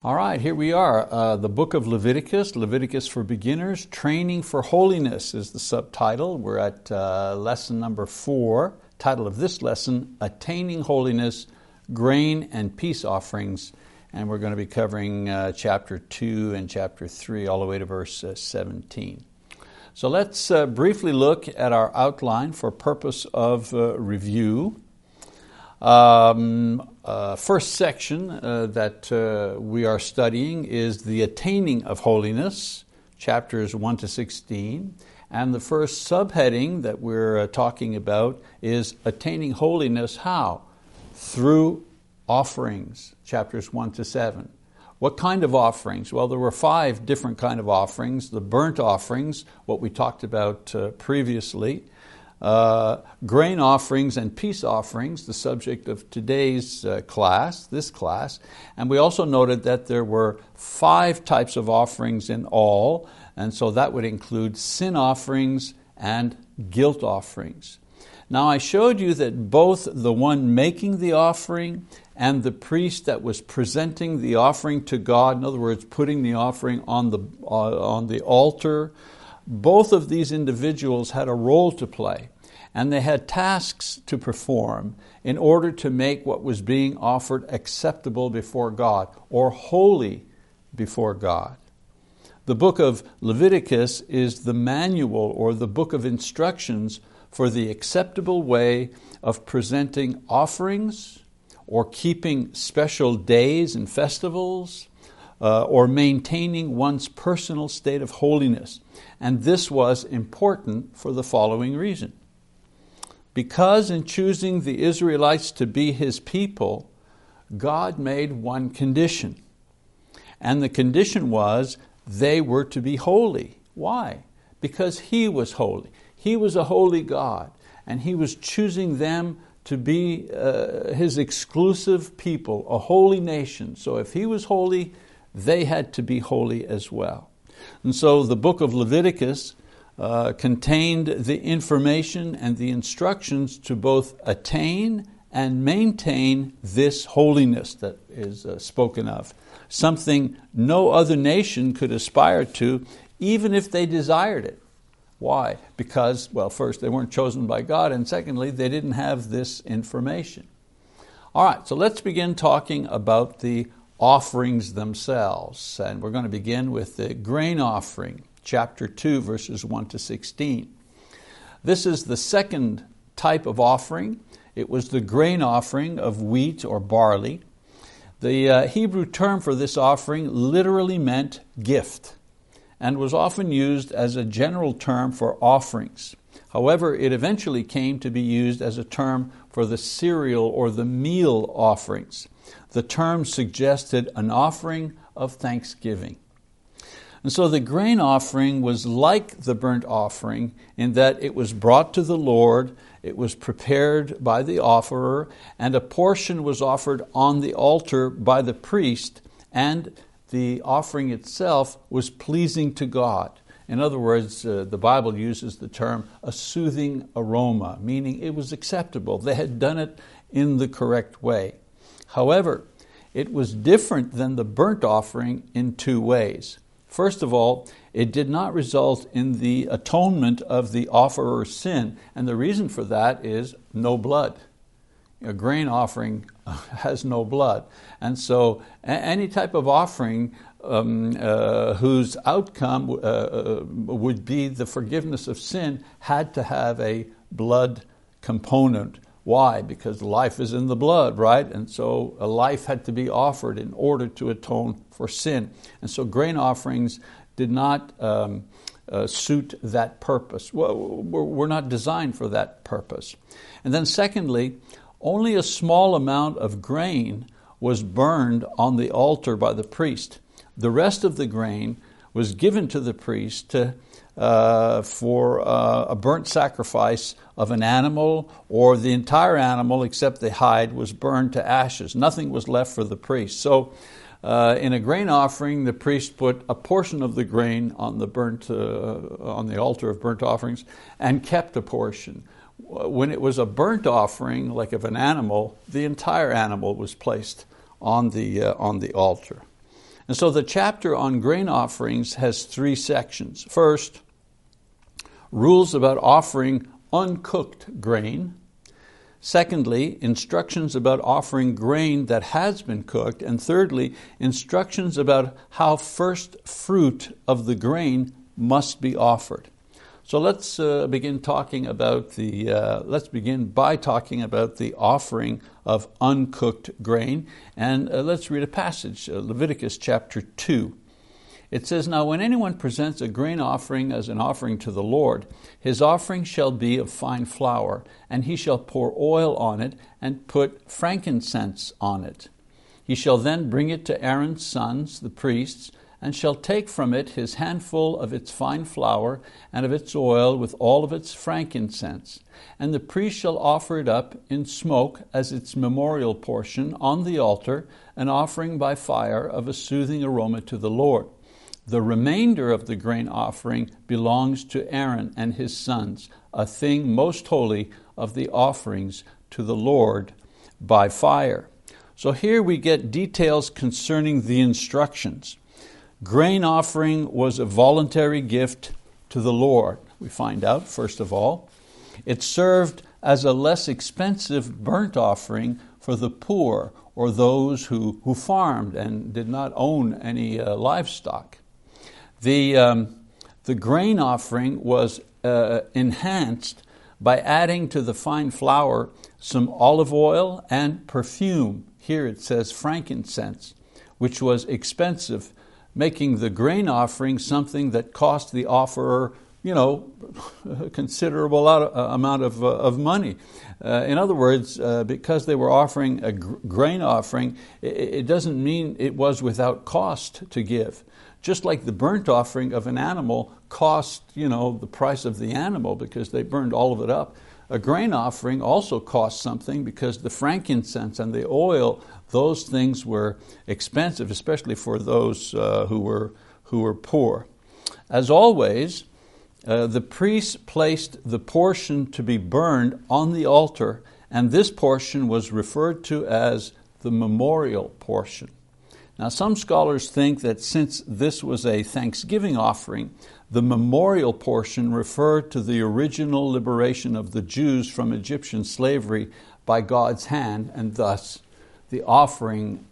All right, here we are. Uh, the book of Leviticus, Leviticus for Beginners, Training for Holiness is the subtitle. We're at uh, lesson number four. Title of this lesson Attaining Holiness, Grain and Peace Offerings. And we're going to be covering uh, chapter 2 and chapter 3, all the way to verse uh, 17. So let's uh, briefly look at our outline for purpose of uh, review. Um, uh, first section uh, that uh, we are studying is the attaining of holiness, chapters 1 to 16. And the first subheading that we're uh, talking about is attaining holiness how? Through offerings, chapters 1 to 7. What kind of offerings? Well, there were five different kind of offerings. The burnt offerings, what we talked about uh, previously, uh, grain offerings and peace offerings, the subject of today's uh, class, this class. And we also noted that there were five types of offerings in all, and so that would include sin offerings and guilt offerings. Now, I showed you that both the one making the offering and the priest that was presenting the offering to God, in other words, putting the offering on the, uh, on the altar, both of these individuals had a role to play, and they had tasks to perform in order to make what was being offered acceptable before God or holy before God. The book of Leviticus is the manual or the book of instructions for the acceptable way of presenting offerings or keeping special days and festivals uh, or maintaining one's personal state of holiness. And this was important for the following reason. Because in choosing the Israelites to be His people, God made one condition. And the condition was they were to be holy. Why? Because He was holy. He was a holy God, and He was choosing them to be uh, His exclusive people, a holy nation. So if He was holy, they had to be holy as well. And so the book of Leviticus uh, contained the information and the instructions to both attain and maintain this holiness that is uh, spoken of, something no other nation could aspire to, even if they desired it. Why? Because, well, first, they weren't chosen by God, and secondly, they didn't have this information. All right, so let's begin talking about the offerings themselves. And we're going to begin with the grain offering, chapter 2, verses 1 to 16. This is the second type of offering. It was the grain offering of wheat or barley. The uh, Hebrew term for this offering literally meant gift and was often used as a general term for offerings. However, it eventually came to be used as a term for the cereal or the meal offerings. The term suggested an offering of thanksgiving. And so the grain offering was like the burnt offering in that it was brought to the Lord, it was prepared by the offerer, and a portion was offered on the altar by the priest, and the offering itself was pleasing to God. In other words, uh, the Bible uses the term a soothing aroma, meaning it was acceptable. They had done it in the correct way. However, it was different than the burnt offering in two ways. First of all, it did not result in the atonement of the offerer's sin, and the reason for that is no blood. A grain offering has no blood. And so, any type of offering um, uh, whose outcome uh, uh, would be the forgiveness of sin had to have a blood component. Why? Because life is in the blood, right? And so a life had to be offered in order to atone for sin. And so grain offerings did not um, uh, suit that purpose. Well, we're not designed for that purpose. And then, secondly, only a small amount of grain was burned on the altar by the priest. The rest of the grain was given to the priest to, uh, for uh, a burnt sacrifice of an animal, or the entire animal except the hide was burned to ashes. Nothing was left for the priest. So, uh, in a grain offering, the priest put a portion of the grain on the burnt uh, on the altar of burnt offerings, and kept a portion when it was a burnt offering, like of an animal, the entire animal was placed on the, uh, on the altar. And so the chapter on grain offerings has three sections. First, rules about offering uncooked grain. Secondly, instructions about offering grain that has been cooked. And thirdly, instructions about how first fruit of the grain must be offered. So let's uh, begin talking about the, uh, let's begin by talking about the offering of uncooked grain. And uh, let's read a passage, uh, Leviticus chapter 2. It says, Now when anyone presents a grain offering as an offering to the Lord, his offering shall be of fine flour, and he shall pour oil on it and put frankincense on it. He shall then bring it to Aaron's sons, the priests, and shall take from it his handful of its fine flour and of its oil with all of its frankincense. And the priest shall offer it up in smoke as its memorial portion on the altar, an offering by fire of a soothing aroma to the Lord. The remainder of the grain offering belongs to Aaron and his sons, a thing most holy of the offerings to the Lord by fire. So here we get details concerning the instructions. Grain offering was a voluntary gift to the Lord, we find out, first of all. It served as a less expensive burnt offering for the poor or those who, who farmed and did not own any uh, livestock. The, um, the grain offering was uh, enhanced by adding to the fine flour some olive oil and perfume. Here it says frankincense, which was expensive, making the grain offering something that cost the offerer you know, a considerable uh, amount of, uh, of money. Uh, in other words, uh, because they were offering a grain offering, it, it, doesn't mean it was without cost to give. Just like the burnt offering of an animal cost you know, the price of the animal because they burned all of it up. A grain offering also cost something because the frankincense and the oil, those things were expensive, especially for those uh, who, were, who were poor. As always, uh, the priest placed the portion to be burned on the altar, and this portion was referred to as the memorial portion. Now, some scholars think that since this was a thanksgiving offering, the memorial portion referred to the original liberation of the Jews from Egyptian slavery by God's hand, and thus the offering,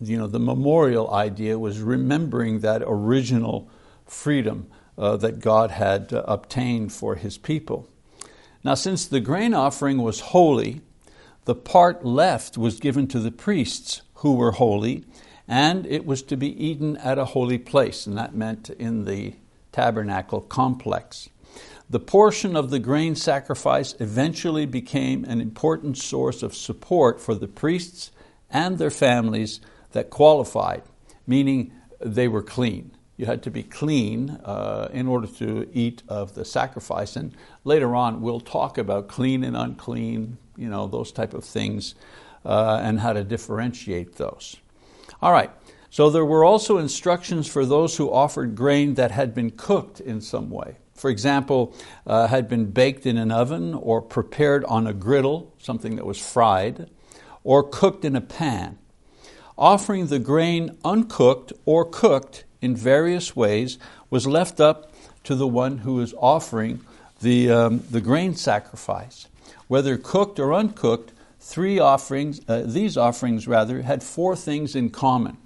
you know, the memorial idea was remembering that original freedom uh, that God had uh, obtained for His people. Now, since the grain offering was holy, the part left was given to the priests who were holy, and it was to be eaten at a holy place, and that meant in the tabernacle complex. The portion of the grain sacrifice eventually became an important source of support for the priests and their families that qualified, meaning they were clean. You had to be clean uh, in order to eat of the sacrifice. And later on, we'll talk about clean and unclean, you know, those type of things, uh, and how to differentiate those. All right, so there were also instructions for those who offered grain that had been cooked in some way. For example, uh, had been baked in an oven or prepared on a griddle, something that was fried, or cooked in a pan. Offering the grain uncooked or cooked in various ways was left up to the one who was offering the, um, the grain sacrifice. Whether cooked or uncooked, three offerings, uh, these offerings rather, had four things in common.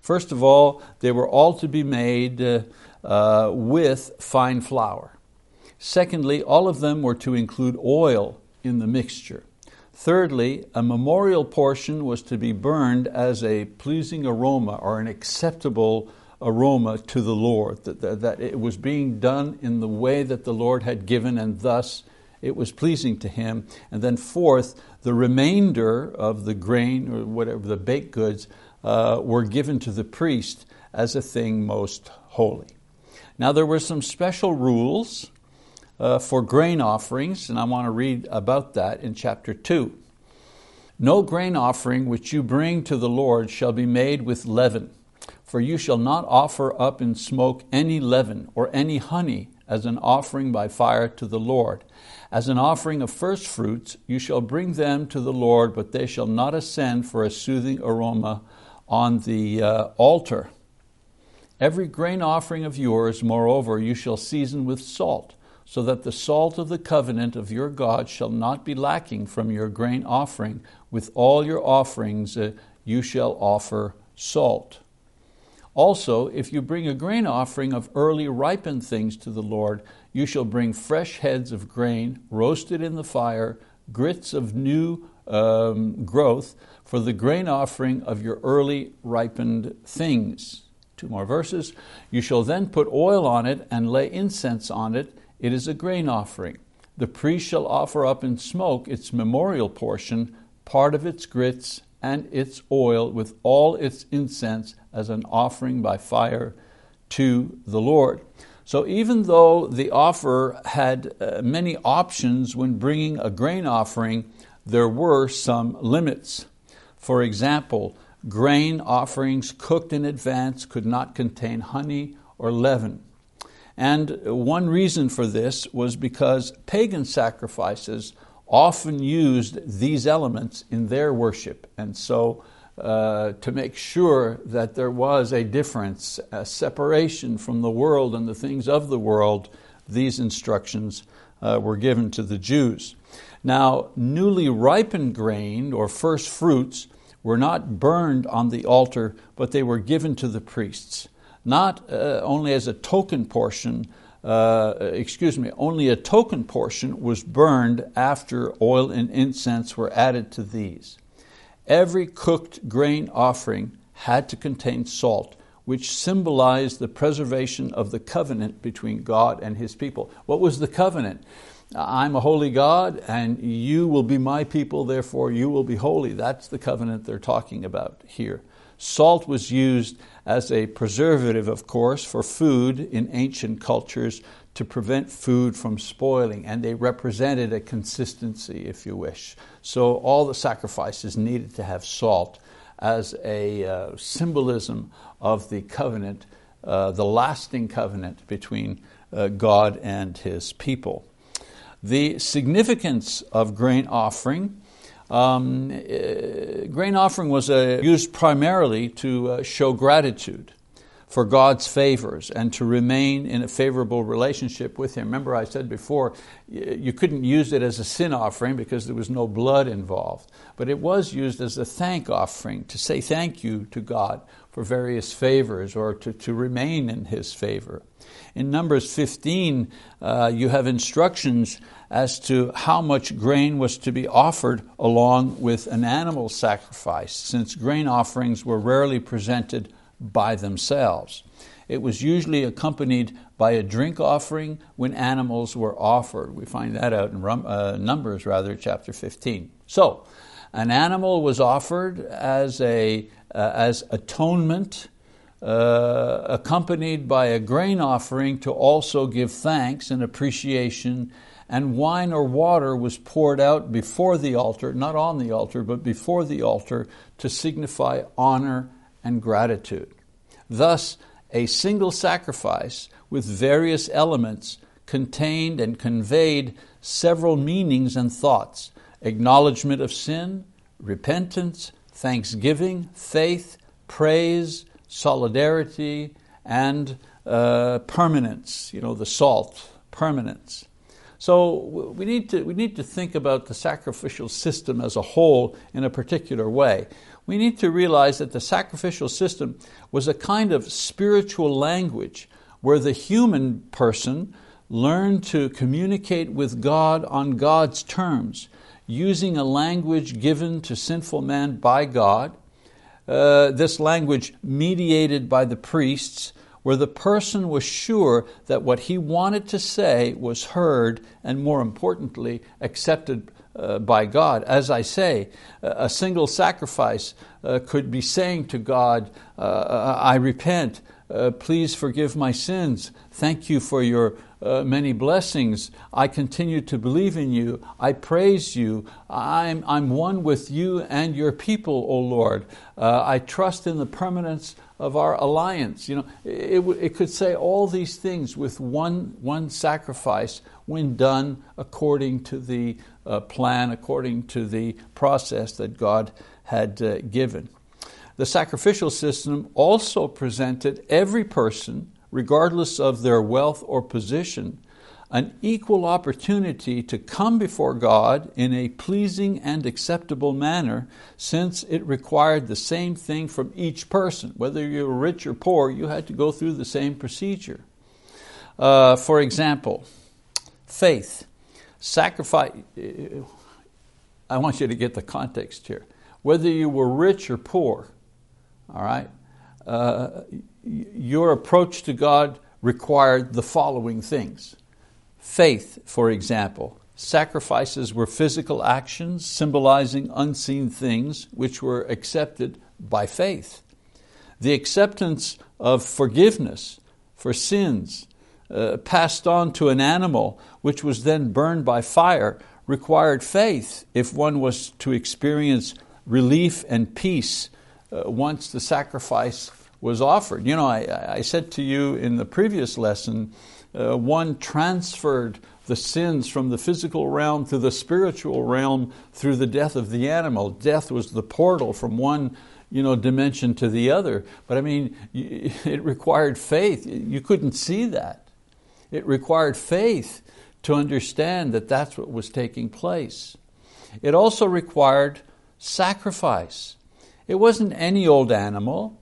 First of all, they were all to be made uh, uh, with fine flour. Secondly, all of them were to include oil in the mixture. Thirdly, a memorial portion was to be burned as a pleasing aroma or an acceptable aroma to the Lord, that, that, that, it was being done in the way that the Lord had given, and thus it was pleasing to him. And then, fourth, the remainder of the grain or whatever, the baked goods, uh, were given to the priest as a thing most holy. Now, there were some special rules uh, for grain offerings, and I want to read about that in chapter 2. No grain offering which you bring to the Lord shall be made with leaven, for you shall not offer up in smoke any leaven or any honey as an offering by fire to the Lord. As an offering of first fruits, you shall bring them to the Lord, but they shall not ascend for a soothing aroma on the uh, altar. Every grain offering of yours, moreover, you shall season with salt, so that the salt of the covenant of your God shall not be lacking from your grain offering. With all your offerings uh, you shall offer salt. Also, if you bring a grain offering of early ripened things to the Lord, you shall bring fresh heads of grain, roasted in the fire, grits of new um, growth, for the grain offering of your early ripened things. Two more verses. You shall then put oil on it and lay incense on it. It is a grain offering. The priest shall offer up in smoke its memorial portion, part of its grits and its oil with all its incense as an offering by fire to the Lord. So, even though the offer had uh, many options when bringing a grain offering, there were some limits. For example, grain offerings cooked in advance could not contain honey or leaven. And one reason for this was because pagan sacrifices often used these elements in their worship. And so, uh, to make sure that there was a difference, a separation from the world and the things of the world, these instructions uh, were given to the Jews. Now, newly ripened grain or first fruits were not burned on the altar, but they were given to the priests, not uh, only as a token portion, uh, excuse me, only a token portion was burned after oil and incense were added to these. Every cooked grain offering had to contain salt, which symbolized the preservation of the covenant between God and His people. What was the covenant? I'm a holy God, and you will be my people, therefore you will be holy. That's the covenant they're talking about here. Salt was used as a preservative, of course, for food in ancient cultures to prevent food from spoiling, and they represented a consistency, if you wish. So all the sacrifices needed to have salt as a uh, symbolism of the covenant, uh, the lasting covenant between uh, God and His people. The significance of grain offering um, uh, grain offering was uh, used primarily to uh, show gratitude for God's favors and to remain in a favorable relationship with Him. Remember, I said before, you couldn't use it as a sin offering because there was no blood involved, but it was used as a thank offering to say thank you to God for various favors or to, to remain in His favor. In Numbers 15, uh, you have instructions as to how much grain was to be offered along with an animal sacrifice, since grain offerings were rarely presented by themselves. It was usually accompanied by a drink offering when animals were offered. We find that out in uh, Numbers, rather, chapter 15. So, an animal was offered as, a, uh, as atonement uh, accompanied by a grain offering to also give thanks and appreciation, and wine or water was poured out before the altar, not on the altar, but before the altar to signify honor and gratitude. Thus, a single sacrifice with various elements contained and conveyed several meanings and thoughts acknowledgement of sin, repentance, thanksgiving, faith, praise, solidarity, and uh, permanence, you know, the salt, permanence. So we need, to, we need to think about the sacrificial system as a whole in a particular way. We need to realize that the sacrificial system was a kind of spiritual language where the human person learned to communicate with God on God's terms, using a language given to sinful man by God. Uh, this language mediated by the priests, where the person was sure that what he wanted to say was heard and, more importantly, accepted uh, by God. As I say, a single sacrifice uh, could be saying to God, uh, uh, I repent, uh, please forgive my sins, thank you for your uh, many blessings. I continue to believe in you. I praise you. I'm, I'm one with you and your people, O Lord. I trust in the permanence of our alliance. You know, it, it could say all these things with one, one sacrifice when done according to the uh, plan, according to the process that God had uh, given. the sacrificial system also presented every person, regardless of their wealth or position, an equal opportunity to come before God in a pleasing and acceptable manner, since it required the same thing from each person. Whether you were rich or poor, you had to go through the same procedure. Uh, for example, faith. Sacrifice, I want you to get the context here. Whether you were rich or poor, all right, uh, your approach to God required the following things. Faith, for example, sacrifices were physical actions symbolizing unseen things which were accepted by faith. The acceptance of forgiveness for sins uh, passed on to an animal which was then burned by fire required faith if one was to experience relief and peace uh, once the sacrifice was offered. You know, I, I, said to you in the previous lesson, uh, one transferred the sins from the physical realm to the spiritual realm through the death of the animal. Death was the portal from one you know, dimension to the other. But I mean, it required faith. You couldn't see that. It required faith to understand that that's what was taking place. It also required sacrifice. It wasn't any old animal.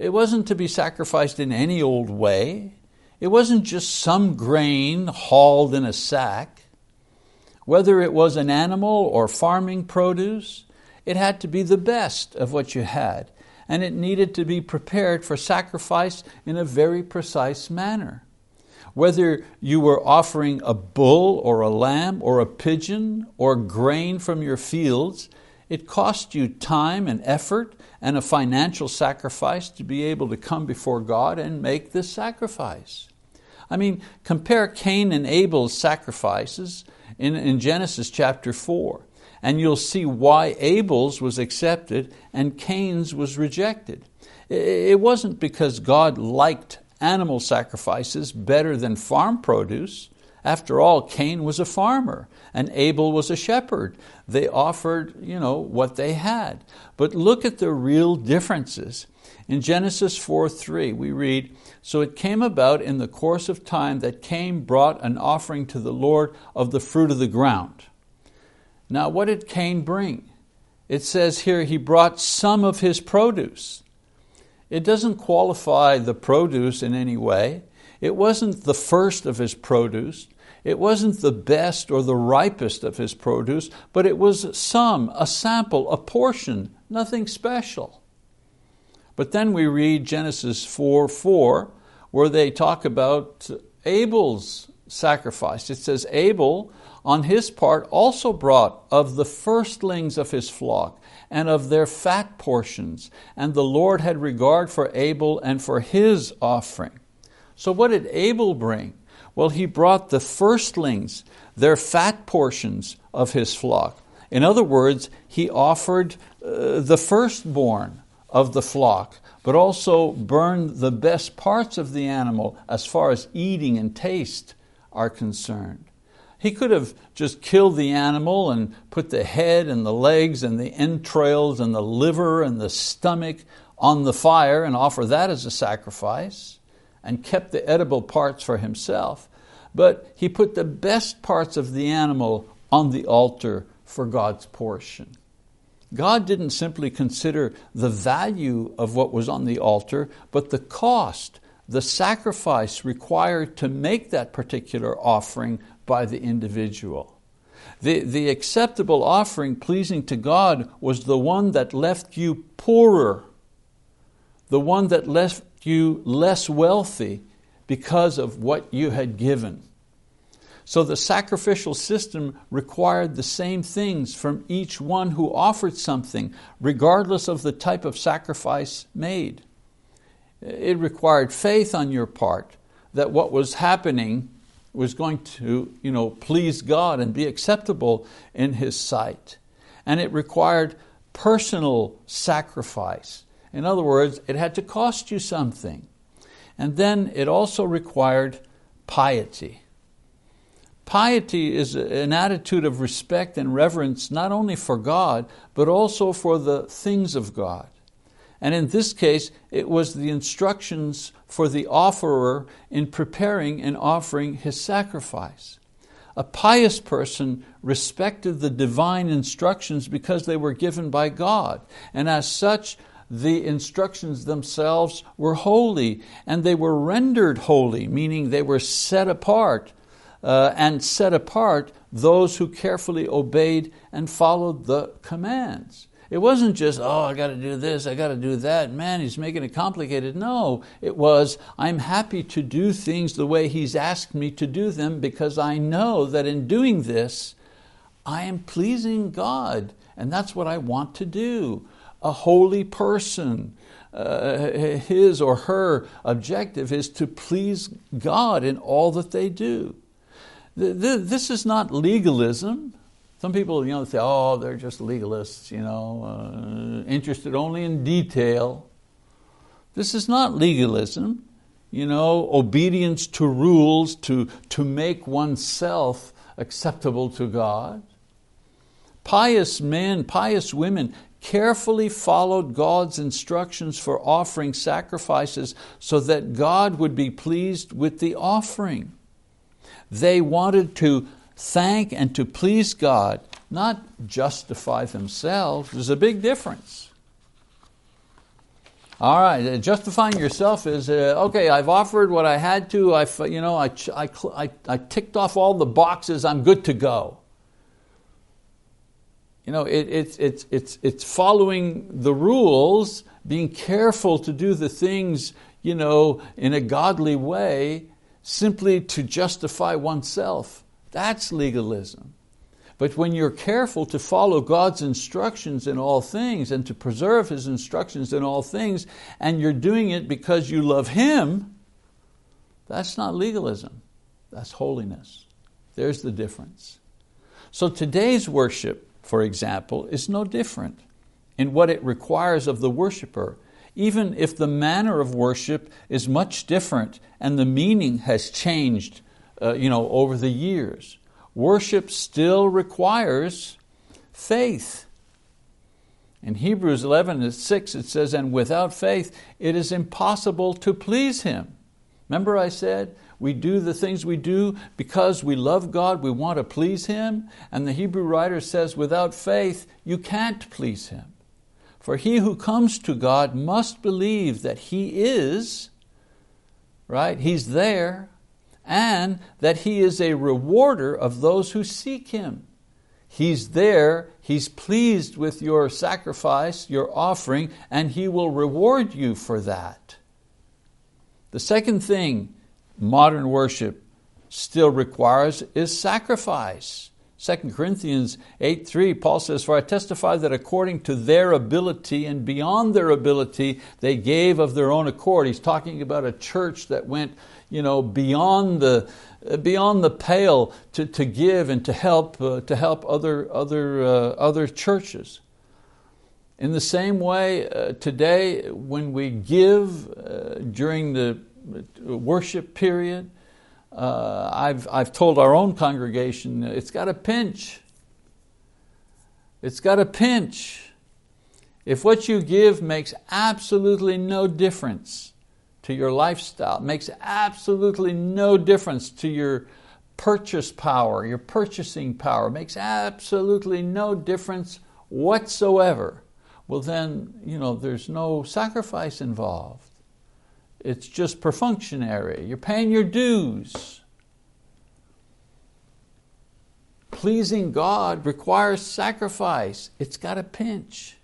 It wasn't to be sacrificed in any old way. It wasn't just some grain hauled in a sack. Whether it was an animal or farming produce, it had to be the best of what you had, and it needed to be prepared for sacrifice in a very precise manner. Whether you were offering a bull or a lamb or a pigeon or grain from your fields, it cost you time and effort and a financial sacrifice to be able to come before God and make this sacrifice. I mean, compare Cain and Abel's sacrifices in, in Genesis chapter 4, and you'll see why Abel's was accepted and Cain's was rejected. It wasn't because God liked animal sacrifices better than farm produce. After all, Cain was a farmer and Abel was a shepherd. They offered you know, what they had. But look at the real differences. In Genesis 4 3, we read, So it came about in the course of time that Cain brought an offering to the Lord of the fruit of the ground. Now, what did Cain bring? It says here he brought some of his produce. It doesn't qualify the produce in any way. It wasn't the first of his produce. It wasn't the best or the ripest of his produce, but it was some, a sample, a portion, nothing special. But then we read Genesis 4 4, where they talk about Abel's sacrifice. It says, Abel, on his part, also brought of the firstlings of his flock and of their fat portions. And the Lord had regard for Abel and for his offering. So, what did Abel bring? Well, he brought the firstlings, their fat portions of his flock. In other words, he offered uh, the firstborn of the flock, but also burned the best parts of the animal as far as eating and taste are concerned. He could have just killed the animal and put the head and the legs and the entrails and the liver and the stomach on the fire and offer that as a sacrifice and kept the edible parts for himself. But he put the best parts of the animal on the altar for God's portion. God didn't simply consider the value of what was on the altar, but the cost, the sacrifice required to make that particular offering by the individual. The, the acceptable offering pleasing to God was the one that left you poorer, the one that left you less wealthy because of what you had given. So the sacrificial system required the same things from each one who offered something, regardless of the type of sacrifice made. It required faith on your part that what was happening was going to you know, please God and be acceptable in His sight. And it required personal sacrifice. In other words, it had to cost you something. And then it also required piety. Piety is an attitude of respect and reverence not only for God, but also for the things of God. And in this case, it was the instructions for the offerer in preparing and offering his sacrifice. A pious person respected the divine instructions because they were given by God, and as such, the instructions themselves were holy, and they were rendered holy, meaning they were set apart, uh, and set apart those who carefully obeyed and followed the commands. It wasn't just, oh, I got to do this, I got to do that. Man, he's making it complicated. No, it was, I'm happy to do things the way he's asked me to do them because I know that in doing this, I am pleasing God, and that's what I want to do. A holy person, uh, his or her objective is to please God in all that they do. This is not legalism. Some people you know, say, oh, they're just legalists, you know, uh, interested only in detail. This is not legalism, you know, obedience to rules to, to make oneself acceptable to God. Pious men, pious women carefully followed God's instructions for offering sacrifices so that God would be pleased with the offering. They wanted to thank and to please God, not justify themselves. There's a big difference. All right, uh, justifying yourself is uh, okay. I've offered what I had to. I, you know, I, I, I, I ticked off all the boxes. I'm good to go. You know, it, it's, it's, it's, it's following the rules, being careful to do the things you know, in a godly way, simply to justify oneself. That's legalism. But when you're careful to follow God's instructions in all things and to preserve His instructions in all things, and you're doing it because you love Him, that's not legalism, that's holiness. There's the difference. So today's worship, for example, is no different in what it requires of the worshiper, even if the manner of worship is much different and the meaning has changed uh, you know, over the years. Worship still requires faith. In Hebrews 11 and 6 it says, and without faith it is impossible to please Him. Remember I said, we do the things we do because we love God, we want to please Him. And the Hebrew writer says, without faith, you can't please Him. For he who comes to God must believe that He is, right? He's there, and that He is a rewarder of those who seek Him. He's there, He's pleased with your sacrifice, your offering, and He will reward you for that. The second thing modern worship still requires is sacrifice. 2 Corinthians 8 3, Paul says, For I testify that according to their ability and beyond their ability, they gave of their own accord. He's talking about a church that went you know, beyond the, beyond the pale to, to give and to help, uh, to help other, other, uh, other churches. In the same way, uh, today, when we give uh, during the worship period, uh, I've, I've told our own congregation it's got a pinch. It's got a pinch. If what you give makes absolutely no difference, to your lifestyle. Makes absolutely no difference to your purchase power, your purchasing power. Makes absolutely no difference whatsoever. Well, then, you know, there's no sacrifice involved. It's just perfunctory. You're paying your dues. Pleasing God requires sacrifice. It's got a pinch.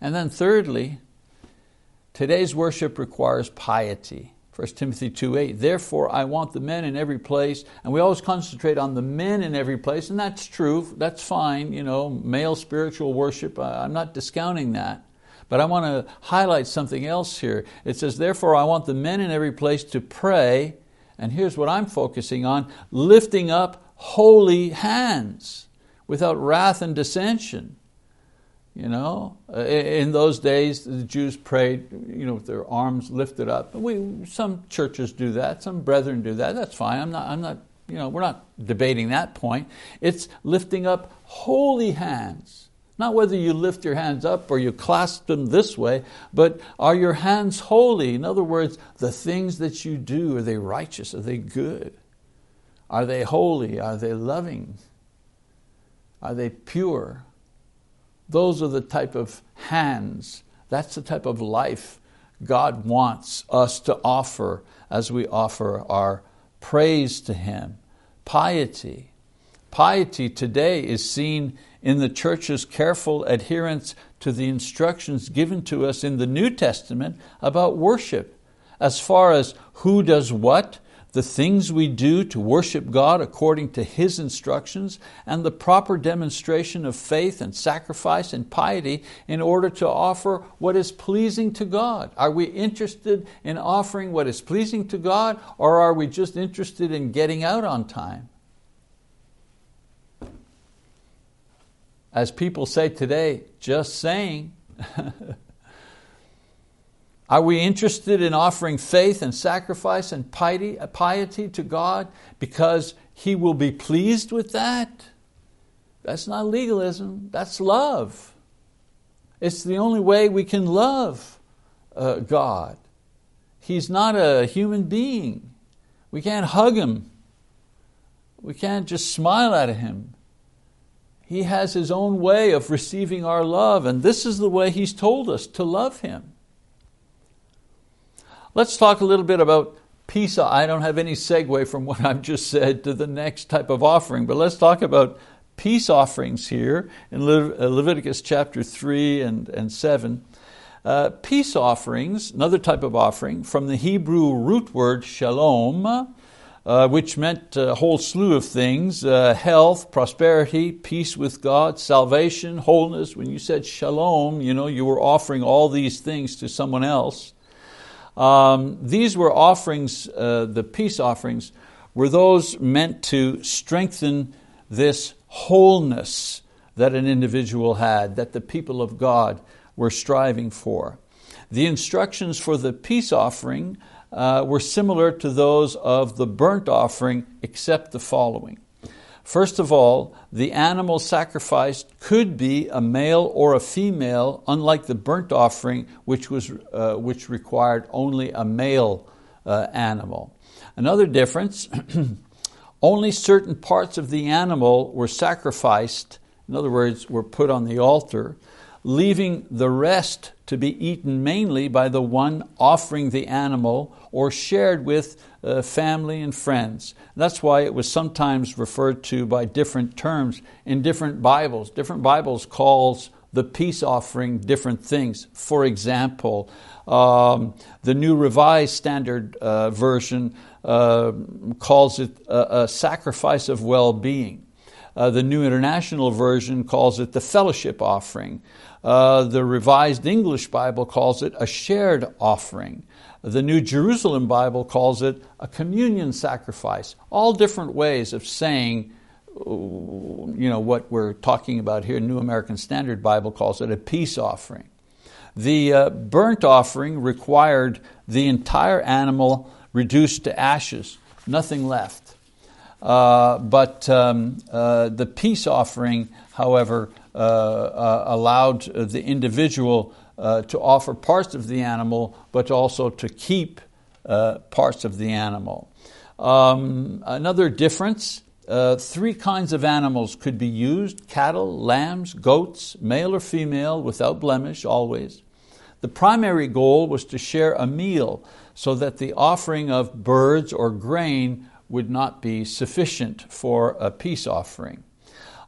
And then, thirdly, Today's worship requires piety. 1 Timothy 2.8, therefore I want the men in every place, and we always concentrate on the men in every place, and that's true, that's fine, you know, male spiritual worship, I'm not discounting that. But I want to highlight something else here. It says, therefore I want the men in every place to pray, and here's what I'm focusing on, lifting up holy hands without wrath and dissension. You know, in those days, the Jews prayed, you know, with their arms lifted up. We, some churches do that, some brethren do that. That's fine. I'm not, I'm not, you know, we're not debating that point. It's lifting up holy hands, Not whether you lift your hands up or you clasp them this way, but are your hands holy? In other words, the things that you do, are they righteous? Are they good? Are they holy? Are they loving? Are they pure? Those are the type of hands, that's the type of life God wants us to offer as we offer our praise to Him. Piety. Piety today is seen in the church's careful adherence to the instructions given to us in the New Testament about worship, as far as who does what, the things we do to worship God according to His instructions, and the proper demonstration of faith and sacrifice and piety in order to offer what is pleasing to God. Are we interested in offering what is pleasing to God, or are we just interested in getting out on time? As people say today, just saying. Are we interested in offering faith and sacrifice and piety, piety to God because He will be pleased with that? That's not legalism, that's love. It's the only way we can love uh, God. He's not a human being. We can't hug Him. We can't just smile at Him. He has His own way of receiving our love, and this is the way He's told us to love Him. Let's talk a little bit about peace. I don't have any segue from what I've just said to the next type of offering, but let's talk about peace offerings here in uh, Leviticus chapter 3 and, and 7. Uh, peace offerings, another type of offering, from the Hebrew root word shalom, uh, which meant a whole slew of things uh, health, prosperity, peace with God, salvation, wholeness. When you said shalom, you know, you were offering all these things to someone else. Um, these were offerings, uh, the peace offerings, were those meant to strengthen this wholeness that an individual had, that the people of God were striving for. The instructions for the peace offering uh, were similar to those of the burnt offering, except the following. First of all, the animal sacrificed could be a male or a female, unlike the burnt offering, which, was, uh, which required only a male uh, animal. Another difference only certain parts of the animal were sacrificed, in other words, were put on the altar, leaving the rest to be eaten mainly by the one offering the animal or shared with uh, family and friends. That's why it was sometimes referred to by different terms in different Bibles. Different Bibles calls the peace offering different things. For example, um, the New Revised Standard uh, Version uh, calls it a, a, sacrifice of well being. Uh, the New International Version calls it the fellowship offering. Uh, the Revised English Bible calls it a shared offering. The New Jerusalem Bible calls it a communion sacrifice. All different ways of saying you know, what we're talking about here. New American Standard Bible calls it a peace offering. The uh, burnt offering required the entire animal reduced to ashes, nothing left. Uh, but um, uh, the peace offering, however, uh, uh, allowed the individual uh, to offer parts of the animal, but also to keep parts of the animal. Um, another difference uh, three kinds of animals could be used cattle, lambs, goats, male or female, without blemish, always. The primary goal was to share a meal so that the offering of birds or grain would not be sufficient for a peace offering.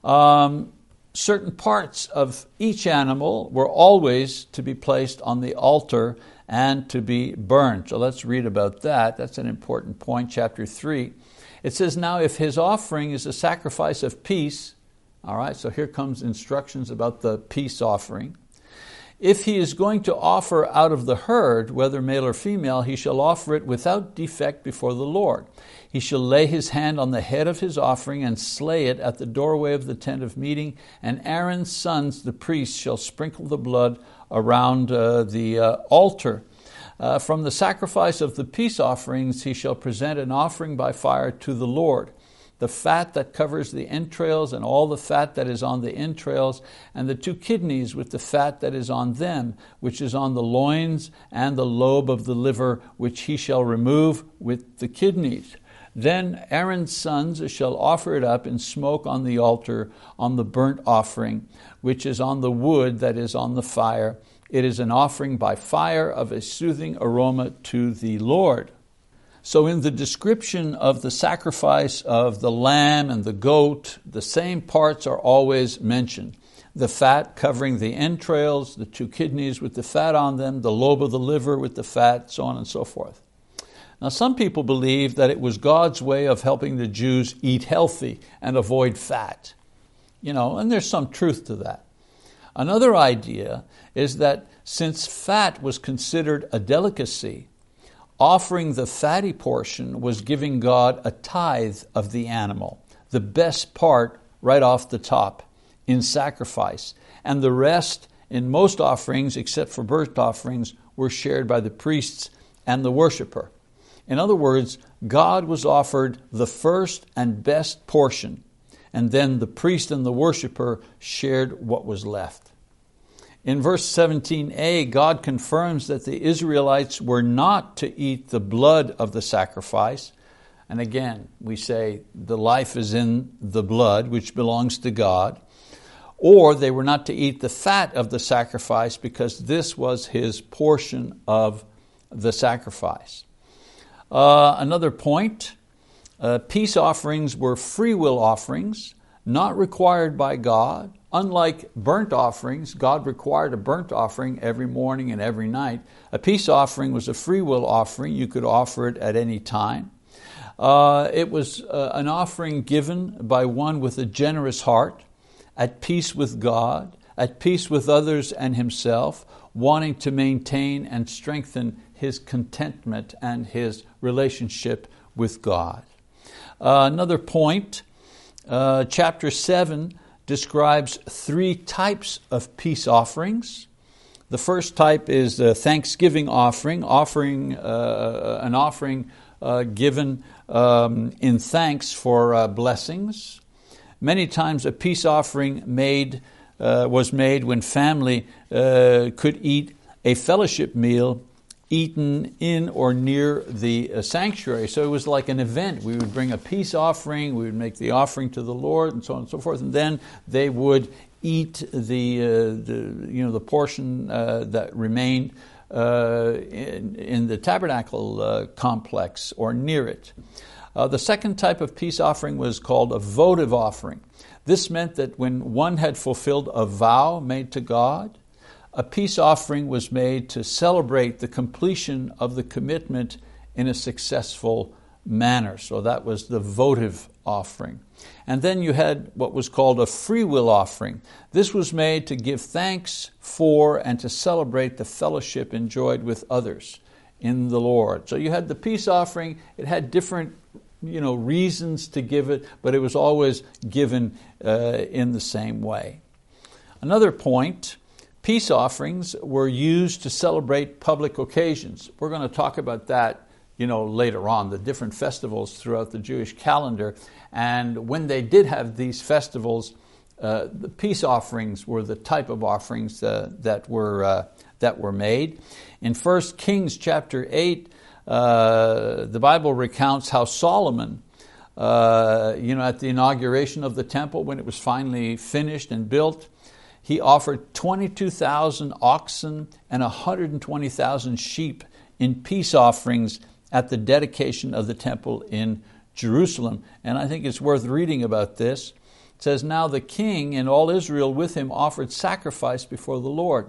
Um, certain parts of each animal were always to be placed on the altar and to be burned. So let's read about that. That's an important point, chapter 3. It says, Now if his offering is a sacrifice of peace, all right, so here comes instructions about the peace offering. If he is going to offer out of the herd, whether male or female, he shall offer it without defect before the Lord. He shall lay his hand on the head of his offering and slay it at the doorway of the tent of meeting, and Aaron's sons, the priests, shall sprinkle the blood around uh, the uh, altar. Uh, from the sacrifice of the peace offerings he shall present an offering by fire to the Lord. The fat that covers the entrails and all the fat that is on the entrails, and the two kidneys with the fat that is on them, which is on the loins, and the lobe of the liver, which he shall remove with the kidneys. Then Aaron's sons shall offer it up in smoke on the altar on the burnt offering, which is on the wood that is on the fire. It is an offering by fire of a soothing aroma to the Lord. So, in the description of the sacrifice of the lamb and the goat, the same parts are always mentioned the fat covering the entrails, the two kidneys with the fat on them, the lobe of the liver with the fat, so on and so forth. Now, some people believe that it was God's way of helping the Jews eat healthy and avoid fat. You know, and there's some truth to that. Another idea is that since fat was considered a delicacy, offering the fatty portion was giving God a tithe of the animal, the best part right off the top in sacrifice. And the rest, in most offerings, except for burnt offerings, were shared by the priests and the worshiper. In other words, God was offered the first and best portion, and then the priest and the worshiper shared what was left. In verse 17a, God confirms that the Israelites were not to eat the blood of the sacrifice. And again, we say the life is in the blood, which belongs to God. Or they were not to eat the fat of the sacrifice because this was his portion of the sacrifice. Uh, another point uh, peace offerings were free will offerings, not required by God Unlike burnt offerings, God required a burnt offering every morning and every night. A peace offering was a free will offering. You could offer it at any time. Uh, it was uh, an offering given by one with a generous heart, at peace with God, at peace with others and himself, wanting to maintain and strengthen his contentment and his relationship with God. Uh, another point, uh, chapter 7 describes three types of peace offerings. The first type is the thanksgiving offering, offering uh, an offering uh, given um, in thanks for uh, blessings. Many times, a peace offering made uh, was made when family uh, could eat a fellowship meal eaten in or near the uh, sanctuary. So it was like an event. We would bring a peace offering, we would make the offering to the Lord, and so on and so forth, and then they would eat the, uh, the, you know, the portion uh, that remained uh, in, in, the tabernacle uh, complex or near it. Uh, the second type of peace offering was called a votive offering. This meant that when one had fulfilled a vow made to God, a peace offering was made to celebrate the completion of the commitment in a successful manner. So that was the votive offering. And then you had what was called a free will offering. This was made to give thanks for and to celebrate the fellowship enjoyed with others in the Lord. So you had the peace offering, it had different you know, reasons to give it, but it was always given uh, in the same way. Another point Peace offerings were used to celebrate public occasions. We're going to talk about that you know, later on, the different festivals throughout the Jewish calendar. And when they did have these festivals, uh, the peace offerings were the type of offerings uh, that, were, uh, that were made. In 1 Kings chapter 8, uh, the Bible recounts how Solomon, uh, you know, at the inauguration of the temple, when it was finally finished and built, he offered 22,000 oxen and 120,000 sheep in peace offerings at the dedication of the temple in Jerusalem. And I think it's worth reading about this. It says, Now the king and all Israel with him offered sacrifice before the Lord.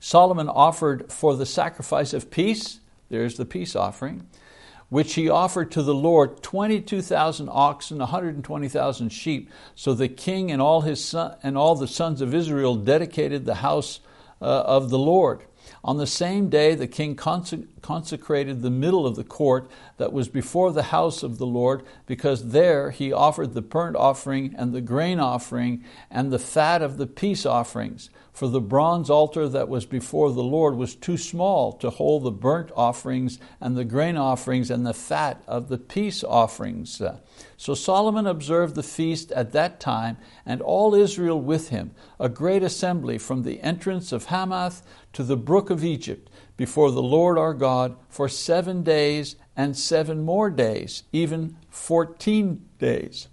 Solomon offered for the sacrifice of peace, there's the peace offering, which he offered to the Lord 22,000 oxen, 120,000 sheep. So the king and all, his son, and all the sons of Israel dedicated the house uh, of the Lord. On the same day, the king consecrated the middle of the court that was before the house of the Lord, because there he offered the burnt offering and the grain offering and the fat of the peace offerings. For the bronze altar that was before the Lord was too small to hold the burnt offerings and the grain offerings and the fat of the peace offerings. So Solomon observed the feast at that time, and all Israel with him, a great assembly from the entrance of Hamath to the brook of Egypt, before the Lord our God for seven days and seven more days, even fourteen days.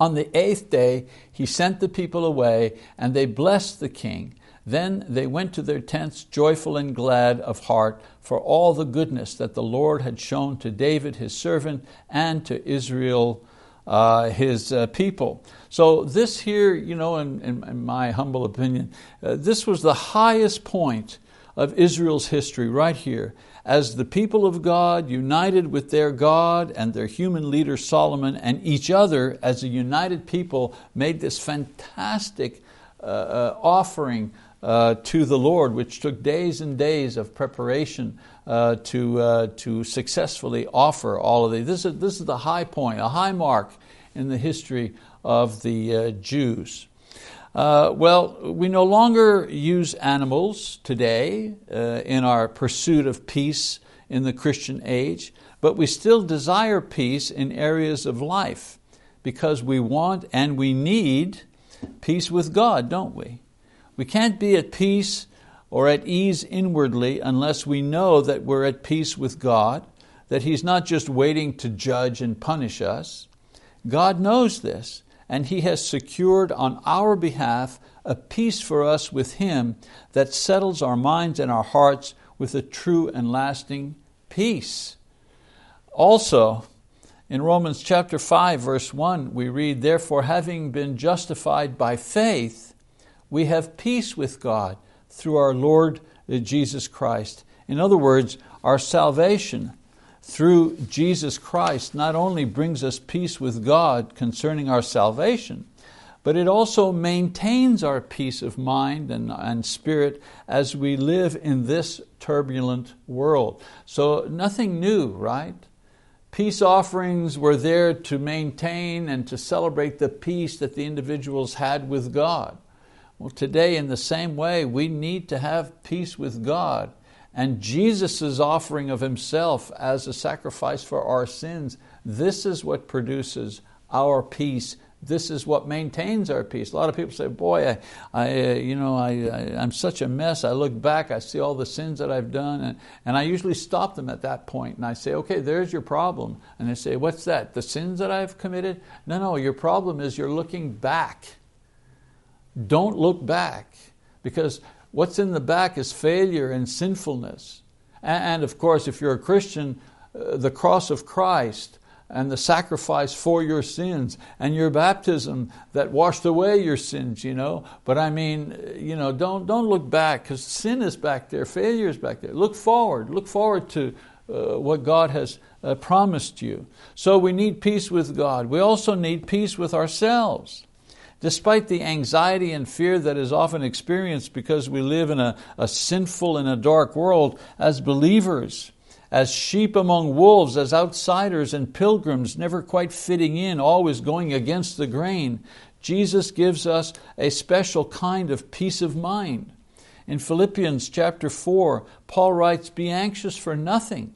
On the eighth day, he sent the people away, and they blessed the king. Then they went to their tents joyful and glad of heart for all the goodness that the Lord had shown to David his servant and to Israel uh, his uh, people. So, this here, you know, in, in, my humble opinion, uh, this was the highest point of Israel's history right here. As the people of God united with their God and their human leader Solomon and each other as a united people made this fantastic uh, uh, offering uh, to the Lord, which took days and days of preparation uh, to, uh, to successfully offer all of these. This is, this is the high point, a high mark in the history of the uh, Jews. Uh, well, we no longer use animals today uh, in our pursuit of peace in the Christian age, but we still desire peace in areas of life because we want and we need peace with God, don't we? We can't be at peace or at ease inwardly unless we know that we're at peace with God, that He's not just waiting to judge and punish us. God knows this, and He has secured on our behalf a peace for us with Him that settles our minds and our hearts with a true and lasting peace. Also, in Romans chapter 5, verse 1, we read, Therefore, having been justified by faith, we have peace with God through our Lord Jesus Christ. In other words, our salvation through Jesus Christ not only brings us peace with God concerning our salvation, but it also maintains our peace of mind and, and spirit as we live in this turbulent world. So, nothing new, right? Peace offerings were there to maintain and to celebrate the peace that the individuals had with God. Well, today, in the same way, we need to have peace with God. And Jesus' offering of Himself as a sacrifice for our sins, this is what produces our peace. This is what maintains our peace. A lot of people say, "Boy, I, I uh, you know, I, I, am such a mess. I look back, I see all the sins that I've done, and, and I usually stop them at that point, and I say, "Okay, there's your problem." And they say, "What's that? The sins that I've committed?" No, no. Your problem is you're looking back don't look back because what's in the back is failure and sinfulness. And of course, if you're a Christian, uh, the cross of Christ and the sacrifice for your sins and your baptism that washed away your sins, you know. But I mean, you know, don't, don't look back because sin is back there, failure is back there. Look forward, look forward to uh, what God has uh, promised you. So we need peace with God. We also need peace with ourselves. Despite the anxiety and fear that is often experienced because we live in a, a sinful and a dark world, as believers, as sheep among wolves, as outsiders and pilgrims, never quite fitting in, always going against the grain, Jesus gives us a special kind of peace of mind. In Philippians chapter 4, Paul writes, Be anxious for nothing,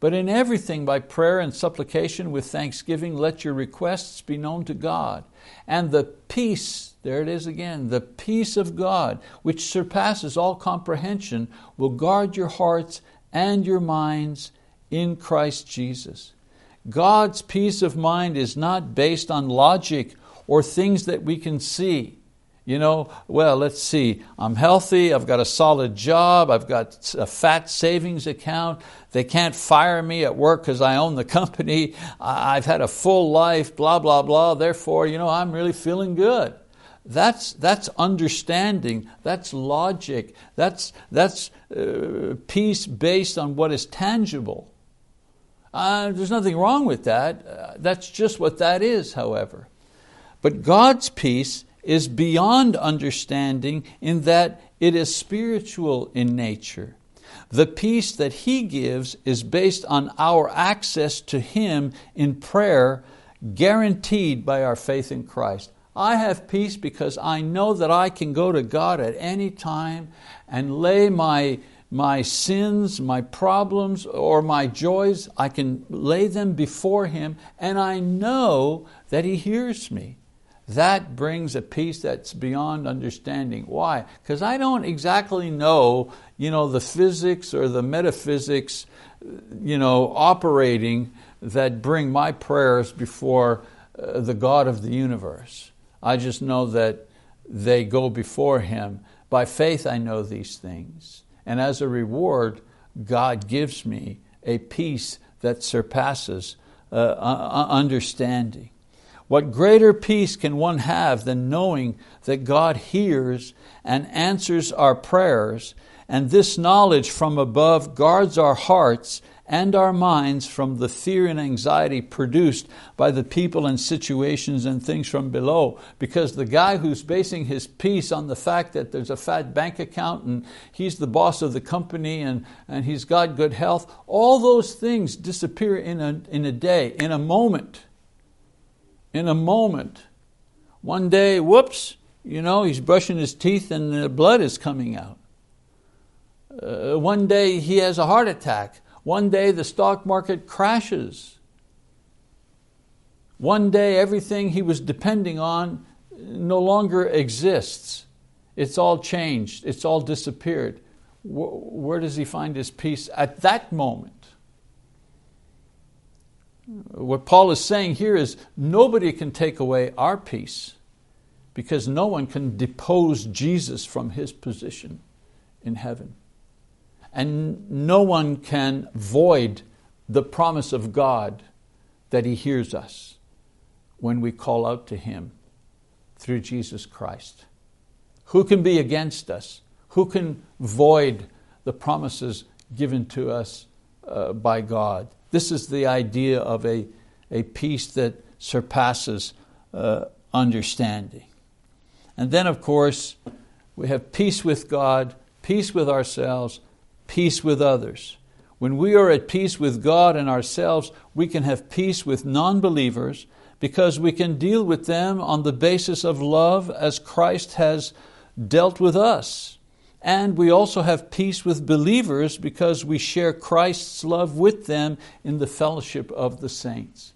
but in everything by prayer and supplication with thanksgiving, let your requests be known to God. And the peace, there it is again, the peace of God, which surpasses all comprehension, will guard your hearts and your minds in Christ Jesus. God's peace of mind is not based on logic or things that we can see. You know, well, let's see, I'm healthy, I've got a solid job, I've got a fat savings account, they can't fire me at work because I own the company, I've had a full life, blah, blah, blah, therefore, you know, I'm really feeling good. That's, that's understanding, that's logic, that's, that's uh, peace based on what is tangible. Uh, there's nothing wrong with that. Uh, that's just what that is, however. But God's peace is beyond understanding in that it is spiritual in nature. The peace that He gives is based on our access to Him in prayer, guaranteed by our faith in Christ. I have peace because I know that I can go to God at any time and lay my, my sins, my problems, or my joys, I can lay them before Him, and I know that He hears me. That brings a peace that's beyond understanding. Why? Because I don't exactly know, you know the physics or the metaphysics you know, operating that bring my prayers before uh, the God of the universe. I just know that they go before Him. By faith, I know these things. And as a reward, God gives me a peace that surpasses uh, understanding. What greater peace can one have than knowing that God hears and answers our prayers, and this knowledge from above guards our hearts and our minds from the fear and anxiety produced by the people and situations and things from below. Because the guy who's basing his peace on the fact that there's a fat bank account and he's the boss of the company and, and he's got good health, all those things disappear in a, in a day, in a moment. In a moment. One day, whoops, you know, he's brushing his teeth and the blood is coming out. Uh, one day he has a heart attack. One day the stock market crashes. One day everything he was depending on no longer exists. It's all changed, it's all disappeared. Where does he find his peace at that moment? What Paul is saying here is nobody can take away our peace because no one can depose Jesus from his position in heaven. And no one can void the promise of God that He hears us when we call out to Him through Jesus Christ. Who can be against us? Who can void the promises given to us uh, by God? This is the idea of a, a peace that surpasses uh, understanding. And then, of course, we have peace with God, peace with ourselves, peace with others. When we are at peace with God and ourselves, we can have peace with non believers because we can deal with them on the basis of love as Christ has dealt with us. And we also have peace with believers because we share Christ's love with them in the fellowship of the saints.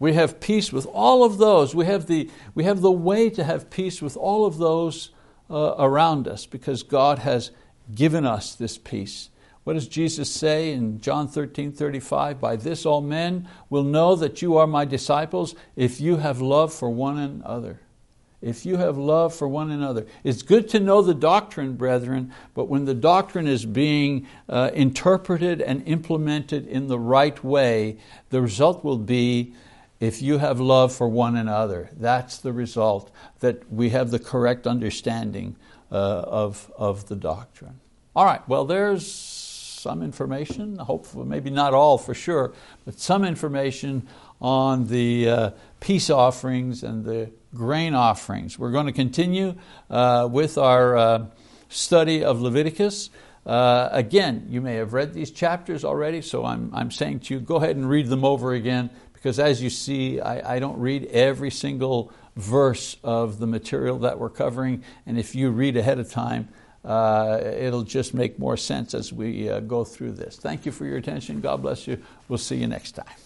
We have peace with all of those. We have the, we have the way to have peace with all of those uh, around us because God has given us this peace. What does Jesus say in John 13 35? By this all men will know that you are my disciples if you have love for one another. If you have love for one another. It's good to know the doctrine, brethren, but when the doctrine is being uh, interpreted and implemented in the right way, the result will be if you have love for one another. That's the result, that we have the correct understanding uh, of, of the doctrine. All right, well, there's some information, hopefully, maybe not all for sure, but some information on the uh, peace offerings and the grain offerings. We're going to continue uh, with our uh, study of Leviticus. Uh, again, you may have read these chapters already, so I'm, I'm saying to you, go ahead and read them over again, because as you see, I, I don't read every single verse of the material that we're covering, and if you read ahead of time, uh, it'll just make more sense as we uh, go through this. Thank you for your attention. God bless you. We'll see you next time.